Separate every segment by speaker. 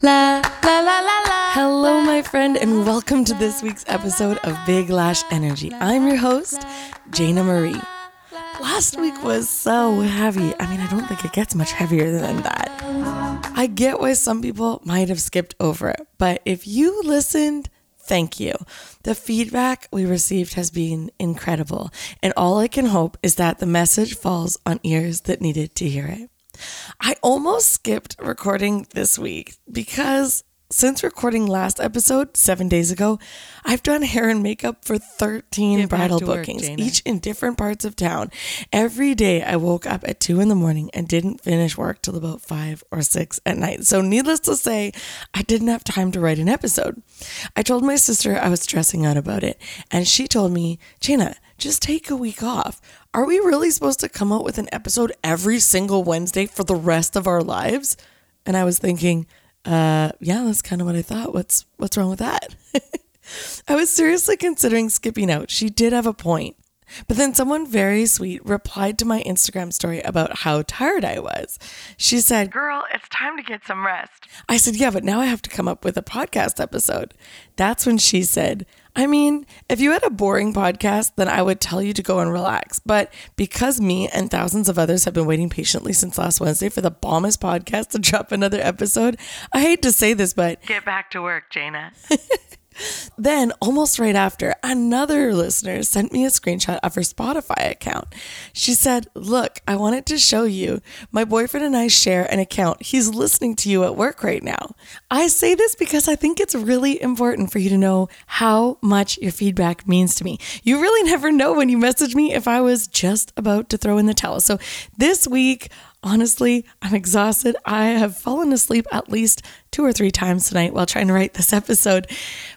Speaker 1: La la la la la. Hello, my friend, and welcome to this week's episode of Big Lash Energy. I'm your host, Jayna Marie. Last week was so heavy. I mean, I don't think it gets much heavier than that. I get why some people might have skipped over it, but if you listened, thank you. The feedback we received has been incredible, and all I can hope is that the message falls on ears that needed to hear it. I almost skipped recording this week because since recording last episode seven days ago, I've done hair and makeup for 13
Speaker 2: Get
Speaker 1: bridal
Speaker 2: to work,
Speaker 1: bookings, each in different parts of town. Every day I woke up at two in the morning and didn't finish work till about five or six at night. So, needless to say, I didn't have time to write an episode. I told my sister I was stressing out about it, and she told me, Jayna, just take a week off. Are we really supposed to come out with an episode every single Wednesday for the rest of our lives? And I was thinking, uh, yeah, that's kind of what I thought. What's what's wrong with that? I was seriously considering skipping out. She did have a point. But then someone very sweet replied to my Instagram story about how tired I was. She said, Girl, it's time to get some rest. I said, Yeah, but now I have to come up with a podcast episode. That's when she said, I mean, if you had a boring podcast, then I would tell you to go and relax. But because me and thousands of others have been waiting patiently since last Wednesday for the bombest podcast to drop another episode, I hate to say this, but get back to work, Jayna. Then, almost right after, another listener sent me a screenshot of her Spotify account. She said, Look, I wanted to show you. My boyfriend and I share an account. He's listening to you at work right now. I say this because I think it's really important for you to know how much your feedback means to me. You really never know when you message me if I was just about to throw in the towel. So, this week, Honestly, I'm exhausted. I have fallen asleep at least two or three times tonight while trying to write this episode.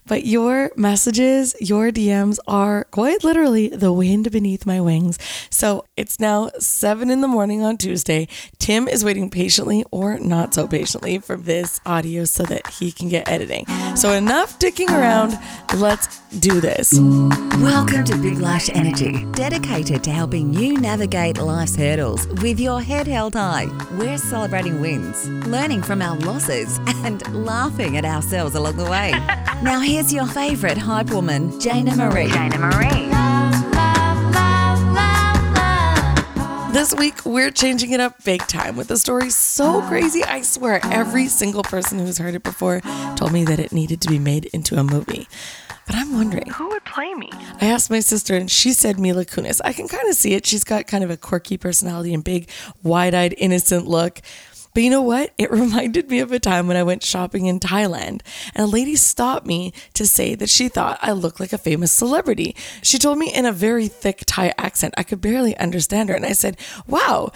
Speaker 1: But your messages, your DMs are quite literally the wind beneath my wings. So it's now seven in the morning on Tuesday. Tim is waiting patiently or not so patiently for this audio so that he can get editing. So enough dicking around. Let's do this.
Speaker 3: Welcome to Big Lash Energy, dedicated to helping you navigate life's hurdles with your head held high. We're celebrating wins, learning from our losses, and laughing at ourselves along the way. now, here's your favorite hype woman, Jayna Marie. Jayna Marie.
Speaker 1: This week, we're changing it up big time with a story so crazy. I swear, every single person who's heard it before told me that it needed to be made into a movie. But I'm wondering, who would play me? I asked my sister, and she said Mila Kunis. I can kind of see it. She's got kind of a quirky personality and big, wide eyed, innocent look. But you know what? It reminded me of a time when I went shopping in Thailand and a lady stopped me to say that she thought I looked like a famous celebrity. She told me in a very thick Thai accent. I could barely understand her. And I said, Wow,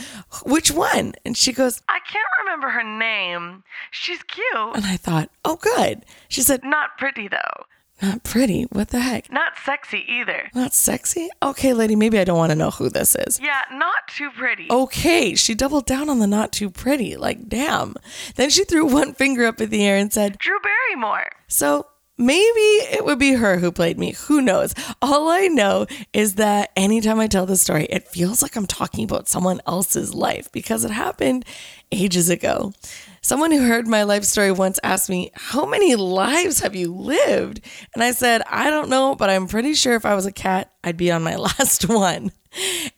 Speaker 1: which one? And she goes, I can't remember her name. She's cute. And I thought, Oh, good. She said, Not pretty though. Not pretty? What the heck? Not sexy either. Not sexy? Okay, lady, maybe I don't want to know who this is. Yeah, not too pretty. Okay, she doubled down on the not too pretty. Like, damn. Then she threw one finger up in the air and said, Drew Barrymore. So maybe it would be her who played me. Who knows? All I know is that anytime I tell this story, it feels like I'm talking about someone else's life because it happened ages ago. Someone who heard my life story once asked me, How many lives have you lived? And I said, I don't know, but I'm pretty sure if I was a cat, I'd be on my last one.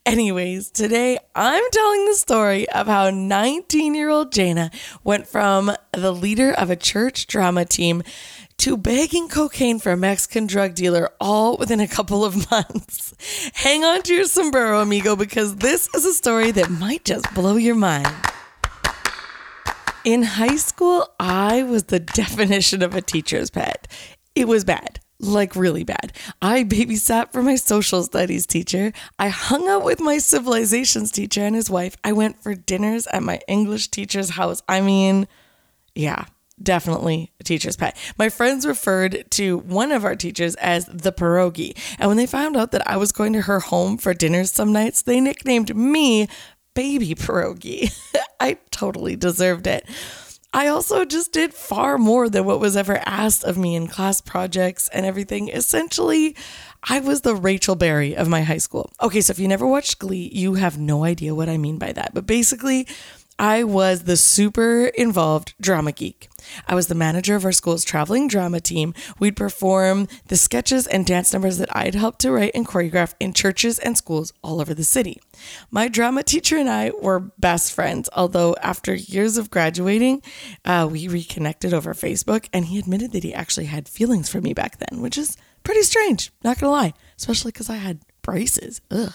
Speaker 1: Anyways, today I'm telling the story of how 19 year old Jayna went from the leader of a church drama team to bagging cocaine for a Mexican drug dealer all within a couple of months. Hang on to your sombrero, amigo, because this is a story that might just blow your mind. In high school, I was the definition of a teacher's pet. It was bad, like really bad. I babysat for my social studies teacher. I hung out with my civilizations teacher and his wife. I went for dinners at my English teacher's house. I mean, yeah, definitely a teacher's pet. My friends referred to one of our teachers as the pierogi. And when they found out that I was going to her home for dinners some nights, they nicknamed me Baby Pierogi. I totally deserved it. I also just did far more than what was ever asked of me in class projects and everything. Essentially, I was the Rachel Berry of my high school. Okay, so if you never watched Glee, you have no idea what I mean by that. But basically, I was the super involved drama geek. I was the manager of our school's traveling drama team. We'd perform the sketches and dance numbers that I'd helped to write and choreograph in churches and schools all over the city. My drama teacher and I were best friends, although after years of graduating, uh, we reconnected over Facebook, and he admitted that he actually had feelings for me back then, which is pretty strange, not gonna lie, especially because I had braces. Ugh.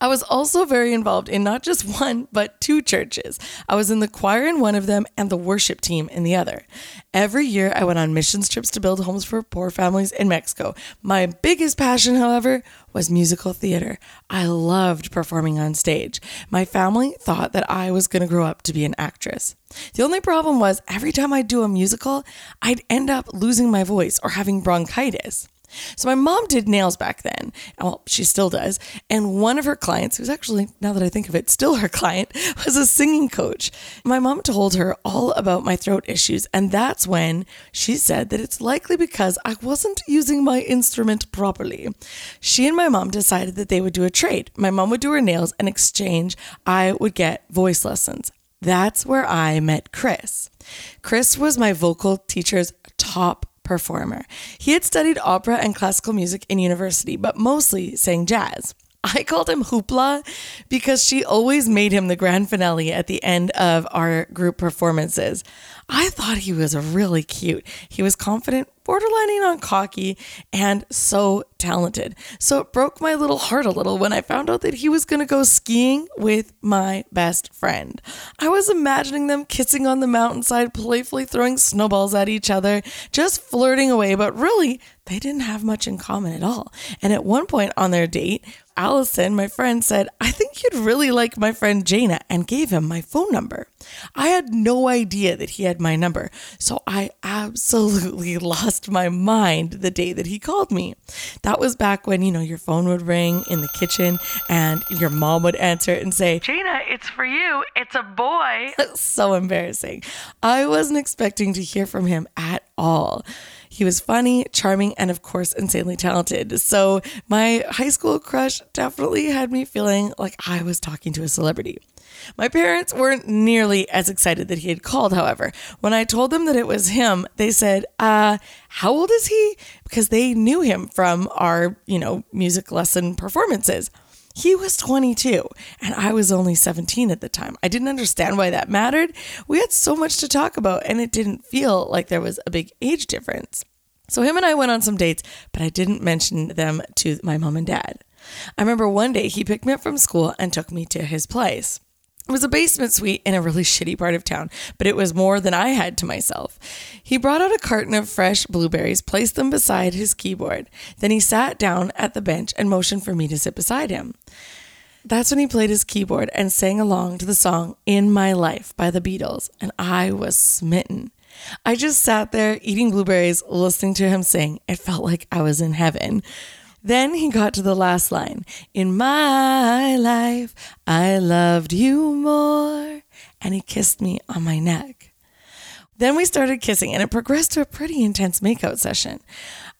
Speaker 1: I was also very involved in not just one, but two churches. I was in the choir in one of them and the worship team in the other. Every year, I went on missions trips to build homes for poor families in Mexico. My biggest passion, however, was musical theater. I loved performing on stage. My family thought that I was going to grow up to be an actress. The only problem was every time I'd do a musical, I'd end up losing my voice or having bronchitis. So my mom did nails back then. Well, she still does. And one of her clients, who's actually, now that I think of it, still her client, was a singing coach. My mom told her all about my throat issues. And that's when she said that it's likely because I wasn't using my instrument properly. She and my mom decided that they would do a trade. My mom would do her nails and exchange, I would get voice lessons. That's where I met Chris. Chris was my vocal teacher's top performer. He had studied opera and classical music in university, but mostly sang jazz. I called him Hoopla because she always made him the grand finale at the end of our group performances. I thought he was really cute. He was confident, borderlining on cocky, and so talented. So it broke my little heart a little when I found out that he was going to go skiing with my best friend. I was imagining them kissing on the mountainside, playfully throwing snowballs at each other, just flirting away, but really, they didn't have much in common at all. And at one point on their date, Allison, my friend, said, I think you'd really like my friend Jayna, and gave him my phone number. I had no idea that he had my number, so I absolutely lost my mind the day that he called me. That was back when, you know, your phone would ring in the kitchen and your mom would answer it and say, Jayna, it's for you. It's a boy. so embarrassing. I wasn't expecting to hear from him at all. He was funny, charming, and of course, insanely talented. So, my high school crush definitely had me feeling like I was talking to a celebrity. My parents weren't nearly as excited that he had called, however. When I told them that it was him, they said, uh, how old is he? Because they knew him from our, you know, music lesson performances. He was 22 and I was only 17 at the time. I didn't understand why that mattered. We had so much to talk about and it didn't feel like there was a big age difference. So him and I went on some dates, but I didn't mention them to my mom and dad. I remember one day he picked me up from school and took me to his place. It was a basement suite in a really shitty part of town, but it was more than I had to myself. He brought out a carton of fresh blueberries, placed them beside his keyboard. Then he sat down at the bench and motioned for me to sit beside him. That's when he played his keyboard and sang along to the song In My Life by the Beatles, and I was smitten. I just sat there eating blueberries, listening to him sing. It felt like I was in heaven. Then he got to the last line In my life, I loved you more. And he kissed me on my neck. Then we started kissing, and it progressed to a pretty intense makeout session.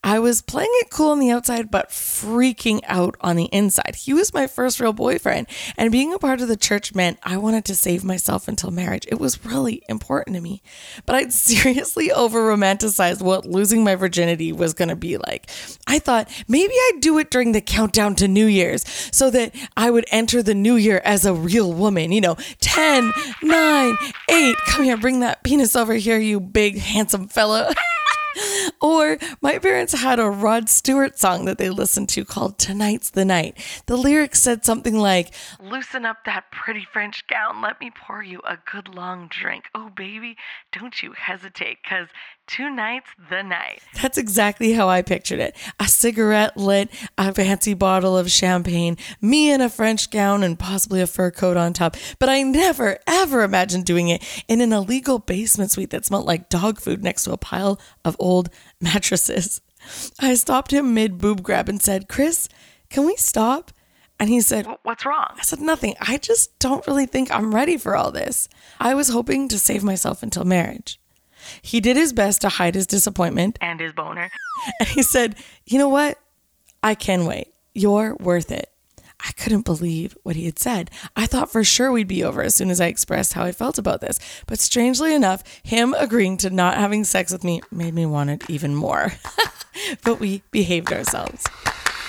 Speaker 1: I was playing it cool on the outside, but freaking out on the inside. He was my first real boyfriend, and being a part of the church meant I wanted to save myself until marriage. It was really important to me. But I'd seriously over romanticized what losing my virginity was going to be like. I thought maybe I'd do it during the countdown to New Year's so that I would enter the new year as a real woman. You know, 10, 9, 8. Come here, bring that penis over here, you big, handsome fellow. or my parents had a Rod Stewart song that they listened to called Tonight's the Night. The lyrics said something like, Loosen up that pretty French gown, let me pour you a good long drink. Oh, baby, don't you hesitate, because tonight's the night. That's exactly how I pictured it. A cigarette lit, a fancy bottle of champagne, me in a French gown and possibly a fur coat on top. But I never, ever imagined doing it in an illegal basement suite that smelled like dog food next to a pile of old mattresses. I stopped him mid boob grab and said, Chris, can we stop? And he said, What's wrong? I said, Nothing. I just don't really think I'm ready for all this. I was hoping to save myself until marriage. He did his best to hide his disappointment and his boner. And he said, You know what? I can wait. You're worth it. I couldn't believe what he had said. I thought for sure we'd be over as soon as I expressed how I felt about this. But strangely enough, him agreeing to not having sex with me made me want it even more. but we behaved ourselves.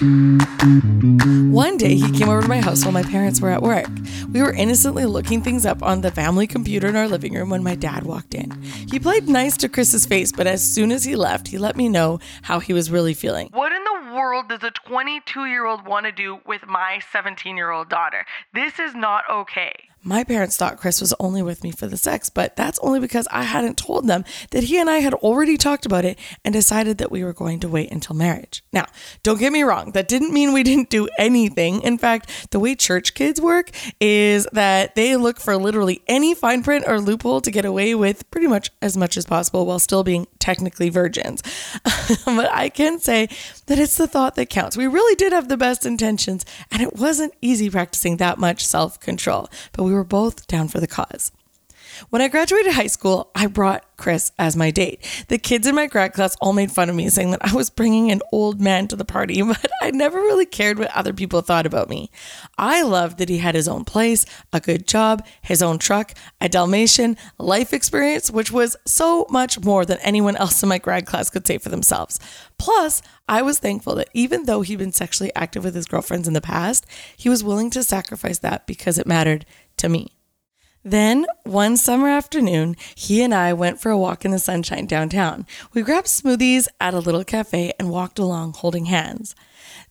Speaker 1: One day, he came over to my house while my parents were at work. We were innocently looking things up on the family computer in our living room when my dad walked in. He played nice to Chris's face, but as soon as he left, he let me know how he was really feeling.
Speaker 2: What world does a 22 year old want to do with my 17 year old daughter? This is not okay.
Speaker 1: My parents thought Chris was only with me for the sex, but that's only because I hadn't told them that he and I had already talked about it and decided that we were going to wait until marriage. Now, don't get me wrong, that didn't mean we didn't do anything. In fact, the way church kids work is that they look for literally any fine print or loophole to get away with pretty much as much as possible while still being technically virgins. but I can say that it's the thought that counts. We really did have the best intentions, and it wasn't easy practicing that much self control, but we were both down for the cause. When I graduated high school, I brought Chris as my date. The kids in my grad class all made fun of me, saying that I was bringing an old man to the party, but I never really cared what other people thought about me. I loved that he had his own place, a good job, his own truck, a Dalmatian, life experience, which was so much more than anyone else in my grad class could say for themselves. Plus, I was thankful that even though he'd been sexually active with his girlfriends in the past, he was willing to sacrifice that because it mattered to me. Then, one summer afternoon, he and I went for a walk in the sunshine downtown. We grabbed smoothies at a little cafe and walked along holding hands.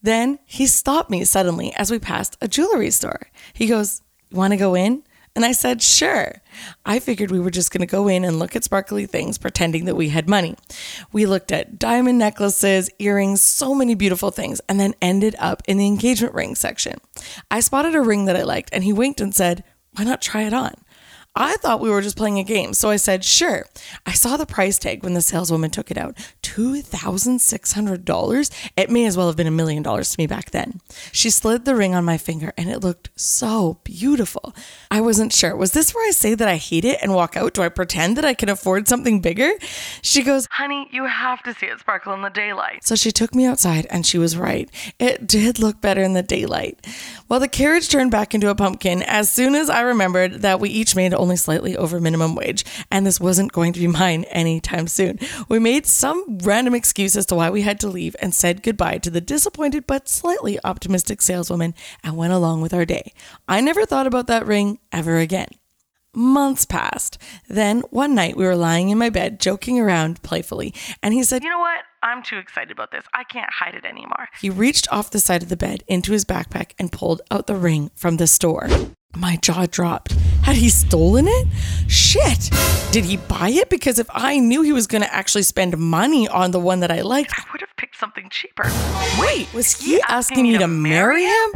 Speaker 1: Then he stopped me suddenly as we passed a jewelry store. He goes, Want to go in? And I said, Sure. I figured we were just going to go in and look at sparkly things, pretending that we had money. We looked at diamond necklaces, earrings, so many beautiful things, and then ended up in the engagement ring section. I spotted a ring that I liked, and he winked and said, why not try it on? I thought we were just playing a game, so I said, sure. I saw the price tag when the saleswoman took it out $2,600. It may as well have been a million dollars to me back then. She slid the ring on my finger and it looked so beautiful. I wasn't sure. Was this where I say that I hate it and walk out? Do I pretend that I can afford something bigger? She goes,
Speaker 2: Honey, you have to see it sparkle in the daylight.
Speaker 1: So she took me outside and she was right. It did look better in the daylight. Well, the carriage turned back into a pumpkin as soon as I remembered that we each made only slightly over minimum wage, and this wasn't going to be mine anytime soon. We made some random excuse as to why we had to leave and said goodbye to the disappointed but slightly optimistic saleswoman and went along with our day. I never thought about that ring ever again. Months passed. Then one night we were lying in my bed, joking around playfully, and he said,
Speaker 2: You know what? I'm too excited about this. I can't hide it anymore.
Speaker 1: He reached off the side of the bed into his backpack and pulled out the ring from the store. My jaw dropped. Had he stolen it? Shit! Did he buy it? Because if I knew he was going to actually spend money on the one that I liked,
Speaker 2: I would have picked something cheaper.
Speaker 1: wait, was he asking me to marry him?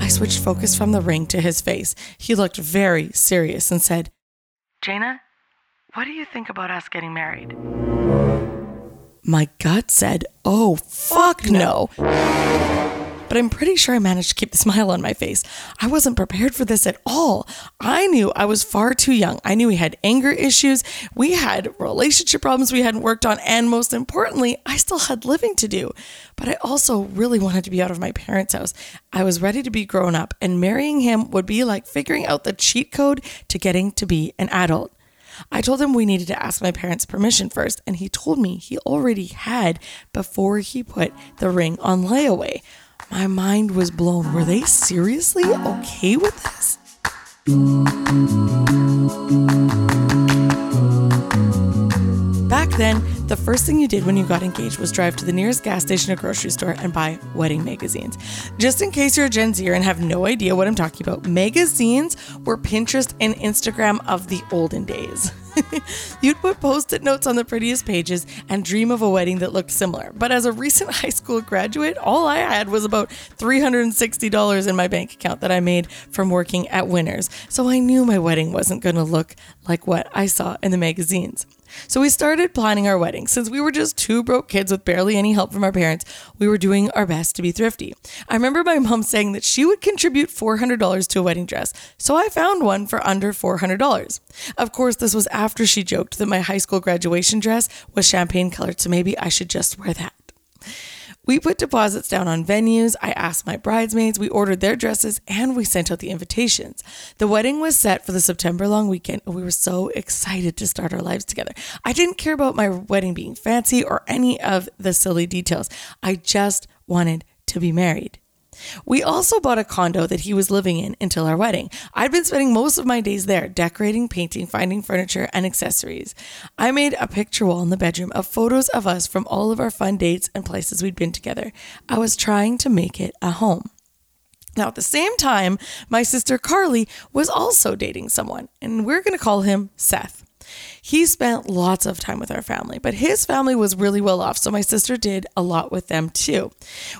Speaker 1: I switched focus from the ring to his face. He looked very serious and said,
Speaker 2: Jayna, what do you think about us getting married?
Speaker 1: My gut said, oh, fuck no. But I'm pretty sure I managed to keep the smile on my face. I wasn't prepared for this at all. I knew I was far too young. I knew we had anger issues, we had relationship problems we hadn't worked on, and most importantly, I still had living to do. But I also really wanted to be out of my parents' house. I was ready to be grown up, and marrying him would be like figuring out the cheat code to getting to be an adult. I told him we needed to ask my parents' permission first, and he told me he already had before he put the ring on layaway. My mind was blown. Were they seriously okay with this? Back then, the first thing you did when you got engaged was drive to the nearest gas station or grocery store and buy wedding magazines. Just in case you're a Gen Zer and have no idea what I'm talking about, magazines were Pinterest and Instagram of the olden days. You'd put post it notes on the prettiest pages and dream of a wedding that looked similar. But as a recent high school graduate, all I had was about $360 in my bank account that I made from working at Winners. So I knew my wedding wasn't going to look like what I saw in the magazines. So we started planning our wedding. Since we were just two broke kids with barely any help from our parents, we were doing our best to be thrifty. I remember my mom saying that she would contribute $400 to a wedding dress, so I found one for under $400. Of course, this was after she joked that my high school graduation dress was champagne colored, so maybe I should just wear that. We put deposits down on venues. I asked my bridesmaids. We ordered their dresses and we sent out the invitations. The wedding was set for the September long weekend and we were so excited to start our lives together. I didn't care about my wedding being fancy or any of the silly details. I just wanted to be married. We also bought a condo that he was living in until our wedding. I'd been spending most of my days there, decorating, painting, finding furniture, and accessories. I made a picture wall in the bedroom of photos of us from all of our fun dates and places we'd been together. I was trying to make it a home. Now, at the same time, my sister Carly was also dating someone, and we're going to call him Seth. He spent lots of time with our family, but his family was really well off, so my sister did a lot with them too.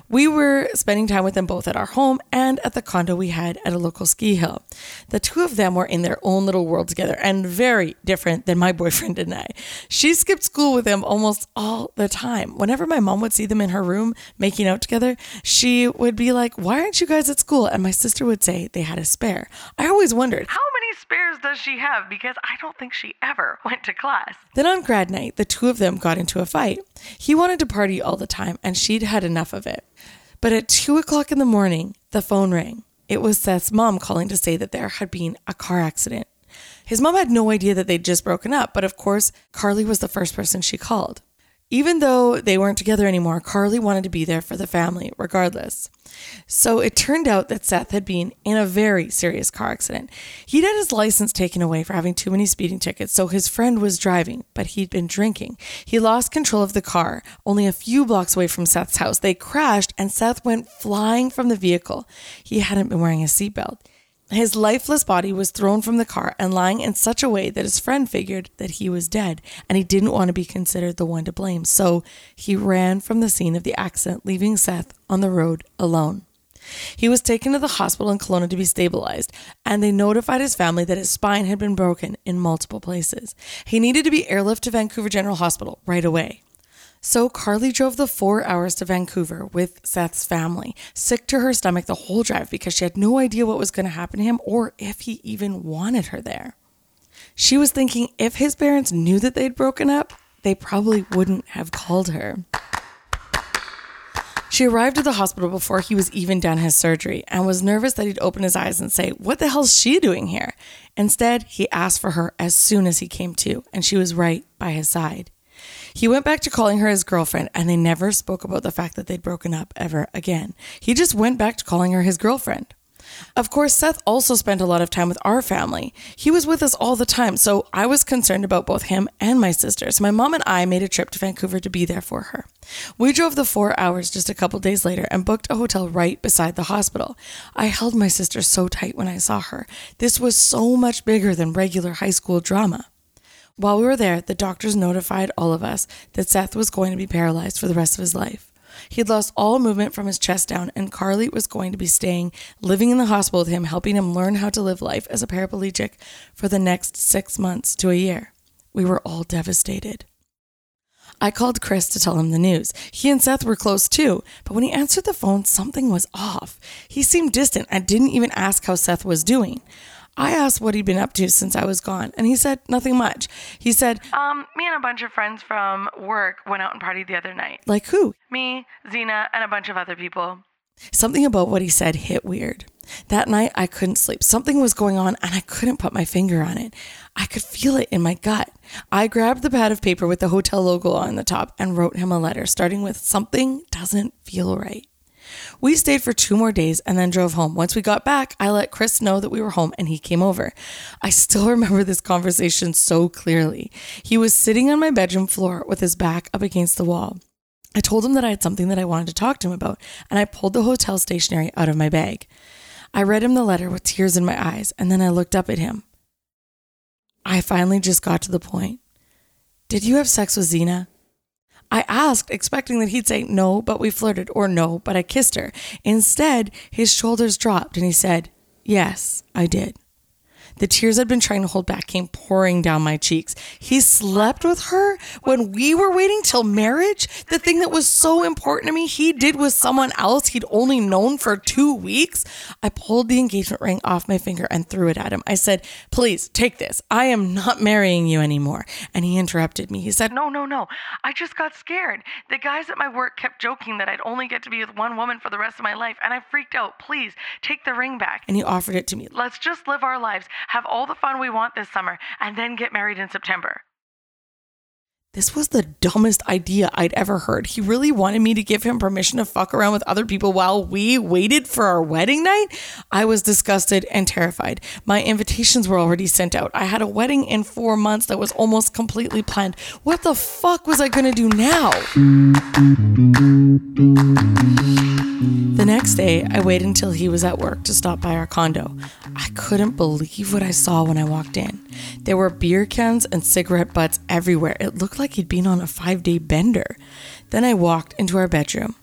Speaker 1: We were spending time with them both at our home and at the condo we had at a local ski hill. The two of them were in their own little world together and very different than my boyfriend and I. She skipped school with him almost all the time. Whenever my mom would see them in her room making out together, she would be like, Why aren't you guys at school? And my sister would say they had a spare. I always wondered,
Speaker 2: How spares does she have? Because I don't think she ever went to class.
Speaker 1: Then on grad night, the two of them got into a fight. He wanted to party all the time, and she'd had enough of it. But at two o'clock in the morning, the phone rang. It was Seth's mom calling to say that there had been a car accident. His mom had no idea that they'd just broken up, but of course, Carly was the first person she called. Even though they weren't together anymore, Carly wanted to be there for the family regardless. So it turned out that Seth had been in a very serious car accident. He'd had his license taken away for having too many speeding tickets, so his friend was driving, but he'd been drinking. He lost control of the car only a few blocks away from Seth's house. They crashed, and Seth went flying from the vehicle. He hadn't been wearing a seatbelt. His lifeless body was thrown from the car and lying in such a way that his friend figured that he was dead and he didn't want to be considered the one to blame. So he ran from the scene of the accident, leaving Seth on the road alone. He was taken to the hospital in Kelowna to be stabilized, and they notified his family that his spine had been broken in multiple places. He needed to be airlifted to Vancouver General Hospital right away. So Carly drove the four hours to Vancouver with Seth's family, sick to her stomach the whole drive because she had no idea what was going to happen to him or if he even wanted her there. She was thinking if his parents knew that they'd broken up, they probably wouldn't have called her. She arrived at the hospital before he was even done his surgery and was nervous that he'd open his eyes and say, What the hell's she doing here? Instead, he asked for her as soon as he came to, and she was right by his side. He went back to calling her his girlfriend, and they never spoke about the fact that they'd broken up ever again. He just went back to calling her his girlfriend. Of course, Seth also spent a lot of time with our family. He was with us all the time, so I was concerned about both him and my sister. So my mom and I made a trip to Vancouver to be there for her. We drove the four hours just a couple days later and booked a hotel right beside the hospital. I held my sister so tight when I saw her. This was so much bigger than regular high school drama. While we were there, the doctors notified all of us that Seth was going to be paralyzed for the rest of his life. He had lost all movement from his chest down, and Carly was going to be staying, living in the hospital with him, helping him learn how to live life as a paraplegic for the next six months to a year. We were all devastated. I called Chris to tell him the news. He and Seth were close too, but when he answered the phone, something was off. He seemed distant and didn't even ask how Seth was doing. I asked what he'd been up to since I was gone, and he said nothing much. He said,
Speaker 2: Um, me and a bunch of friends from work went out and partied the other night.
Speaker 1: like who?
Speaker 2: Me, Zena, and a bunch of other people.
Speaker 1: Something about what he said hit weird. That night, I couldn't sleep. Something was going on, and I couldn't put my finger on it. I could feel it in my gut. I grabbed the pad of paper with the hotel logo on the top and wrote him a letter, starting with Something doesn't feel right. We stayed for two more days and then drove home. Once we got back, I let Chris know that we were home and he came over. I still remember this conversation so clearly. He was sitting on my bedroom floor with his back up against the wall. I told him that I had something that I wanted to talk to him about, and I pulled the hotel stationery out of my bag. I read him the letter with tears in my eyes, and then I looked up at him. I finally just got to the point. Did you have sex with Zena? I asked, expecting that he'd say no, but we flirted, or no, but I kissed her. Instead, his shoulders dropped and he said, Yes, I did. The tears I'd been trying to hold back came pouring down my cheeks. He slept with her when we were waiting till marriage? The thing that was so important to me, he did with someone else he'd only known for two weeks? I pulled the engagement ring off my finger and threw it at him. I said, Please take this. I am not marrying you anymore. And he interrupted me. He said,
Speaker 2: No, no, no. I just got scared. The guys at my work kept joking that I'd only get to be with one woman for the rest of my life, and I freaked out. Please take the ring back.
Speaker 1: And he offered it to me.
Speaker 2: Let's just live our lives, have all the fun we want this summer, and then get married in September.
Speaker 1: This was the dumbest idea I'd ever heard. He really wanted me to give him permission to fuck around with other people while we waited for our wedding night. I was disgusted and terrified. My invitations were already sent out. I had a wedding in four months that was almost completely planned. What the fuck was I gonna do now? The next day, I waited until he was at work to stop by our condo. I couldn't believe what I saw when I walked in. There were beer cans and cigarette butts everywhere. It looked like he'd been on a five day bender. Then I walked into our bedroom.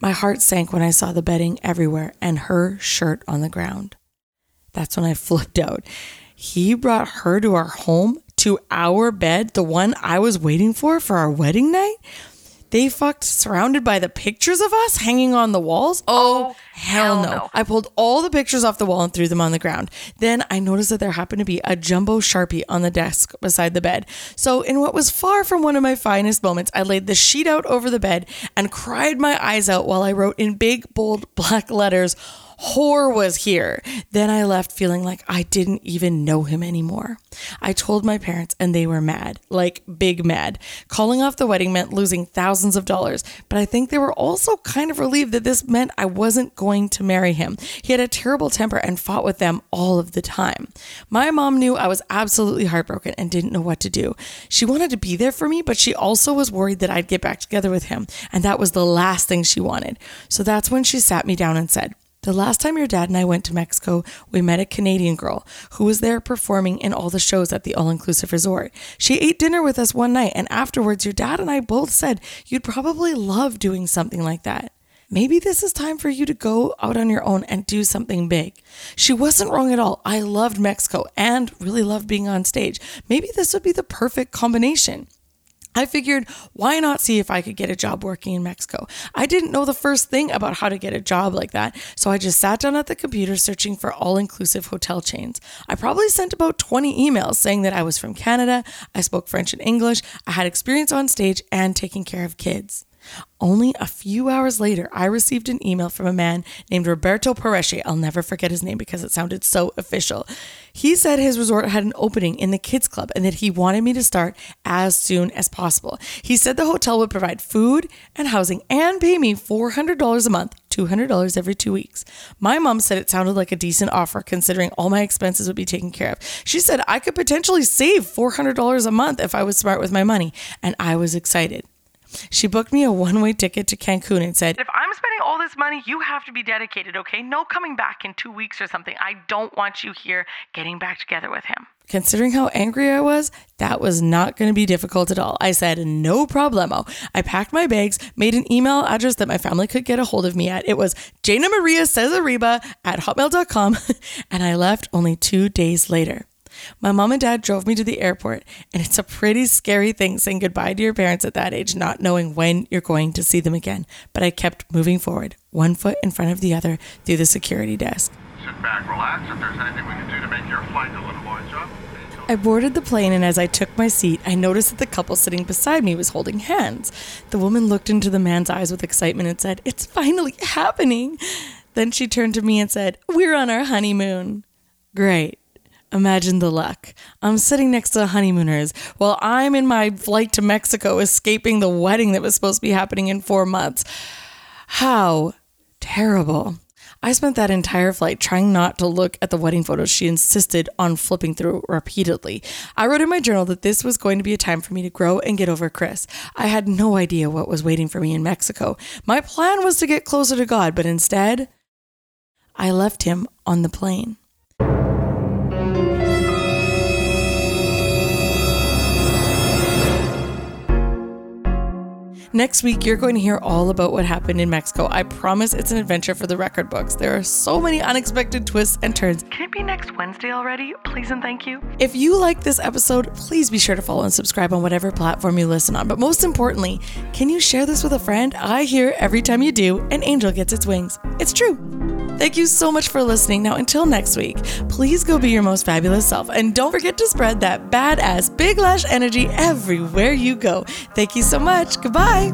Speaker 1: My heart sank when I saw the bedding everywhere and her shirt on the ground. That's when I flipped out. He brought her to our home, to our bed, the one I was waiting for for our wedding night. They fucked surrounded by the pictures of us hanging on the walls. Oh, oh, hell,
Speaker 2: hell
Speaker 1: no.
Speaker 2: no.
Speaker 1: I pulled all the pictures off the wall and threw them on the ground. Then I noticed that there happened to be a jumbo sharpie on the desk beside the bed. So, in what was far from one of my finest moments, I laid the sheet out over the bed and cried my eyes out while I wrote in big, bold black letters, Whore was here. Then I left feeling like I didn't even know him anymore. I told my parents and they were mad, like big mad. Calling off the wedding meant losing thousands of dollars, but I think they were also kind of relieved that this meant I wasn't going to marry him. He had a terrible temper and fought with them all of the time. My mom knew I was absolutely heartbroken and didn't know what to do. She wanted to be there for me, but she also was worried that I'd get back together with him, and that was the last thing she wanted. So that's when she sat me down and said, the last time your dad and I went to Mexico, we met a Canadian girl who was there performing in all the shows at the all inclusive resort. She ate dinner with us one night, and afterwards, your dad and I both said you'd probably love doing something like that. Maybe this is time for you to go out on your own and do something big. She wasn't wrong at all. I loved Mexico and really loved being on stage. Maybe this would be the perfect combination. I figured, why not see if I could get a job working in Mexico? I didn't know the first thing about how to get a job like that, so I just sat down at the computer searching for all inclusive hotel chains. I probably sent about 20 emails saying that I was from Canada, I spoke French and English, I had experience on stage, and taking care of kids. Only a few hours later, I received an email from a man named Roberto Paresci. I'll never forget his name because it sounded so official. He said his resort had an opening in the kids club and that he wanted me to start as soon as possible. He said the hotel would provide food and housing and pay me $400 a month, $200 every two weeks. My mom said it sounded like a decent offer considering all my expenses would be taken care of. She said I could potentially save $400 a month if I was smart with my money, and I was excited. She booked me a one way ticket to Cancun and said,
Speaker 2: If I'm spending all this money, you have to be dedicated, okay? No coming back in two weeks or something. I don't want you here getting back together with him.
Speaker 1: Considering how angry I was, that was not going to be difficult at all. I said, no problemo. I packed my bags, made an email address that my family could get a hold of me at. It was Jayna Maria Cesariba at hotmail.com, and I left only two days later. My mom and dad drove me to the airport, and it's a pretty scary thing saying goodbye to your parents at that age, not knowing when you're going to see them again. But I kept moving forward, one foot in front of the other, through the security desk.
Speaker 4: Sit back, relax. If there's anything we can do to make your flight a little more enjoyable.
Speaker 1: I boarded the plane, and as I took my seat, I noticed that the couple sitting beside me was holding hands. The woman looked into the man's eyes with excitement and said, It's finally happening. Then she turned to me and said, We're on our honeymoon. Great. Imagine the luck. I'm sitting next to honeymooners while I'm in my flight to Mexico escaping the wedding that was supposed to be happening in four months. How terrible. I spent that entire flight trying not to look at the wedding photos she insisted on flipping through repeatedly. I wrote in my journal that this was going to be a time for me to grow and get over Chris. I had no idea what was waiting for me in Mexico. My plan was to get closer to God, but instead, I left him on the plane. Next week, you're going to hear all about what happened in Mexico. I promise it's an adventure for the record books. There are so many unexpected twists and turns.
Speaker 2: Can it be next Wednesday already? Please and thank you.
Speaker 1: If you like this episode, please be sure to follow and subscribe on whatever platform you listen on. But most importantly, can you share this with a friend? I hear every time you do, an angel gets its wings. It's true. Thank you so much for listening. Now, until next week, please go be your most fabulous self and don't forget to spread that badass big lash energy everywhere you go. Thank you so much. Goodbye.